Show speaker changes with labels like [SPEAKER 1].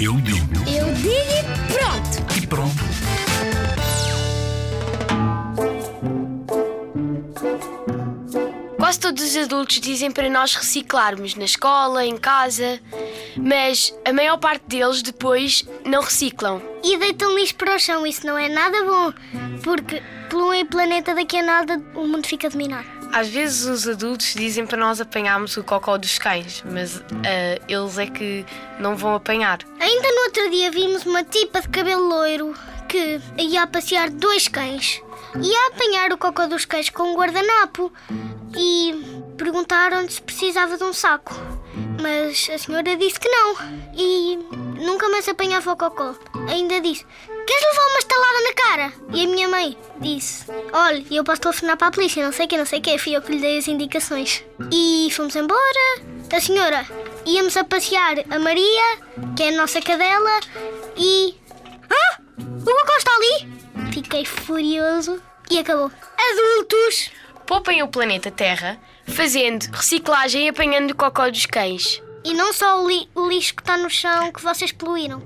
[SPEAKER 1] Eu digo
[SPEAKER 2] Quase todos os adultos dizem para nós reciclarmos na escola, em casa, mas a maior parte deles depois não reciclam.
[SPEAKER 3] E deitam lixo para o chão, isso não é nada bom, porque poluem o planeta daqui a nada o mundo fica dominado.
[SPEAKER 2] Às vezes os adultos dizem para nós apanharmos o cocó dos cães, mas ah, eles é que não vão apanhar.
[SPEAKER 3] Ainda no outro dia vimos uma tipa de cabelo loiro que ia a passear dois cães. Ia apanhar o cocô dos cães com um guardanapo e perguntaram-lhe se precisava de um saco. Mas a senhora disse que não e nunca mais apanhava o cocô. Ainda disse: Queres levar uma estalada na cara? E a minha mãe disse: Olha, eu posso telefonar para a polícia, não sei o que, não sei o que. Fui eu que lhe dei as indicações. E fomos embora. A senhora íamos a passear a Maria, que é a nossa cadela, e. Ah! O cocô está ali! Fiquei furioso e acabou. Adultos!
[SPEAKER 2] Poupem o planeta Terra fazendo reciclagem e apanhando o cocó dos cães.
[SPEAKER 3] E não só o, li- o lixo que está no chão que vocês poluíram.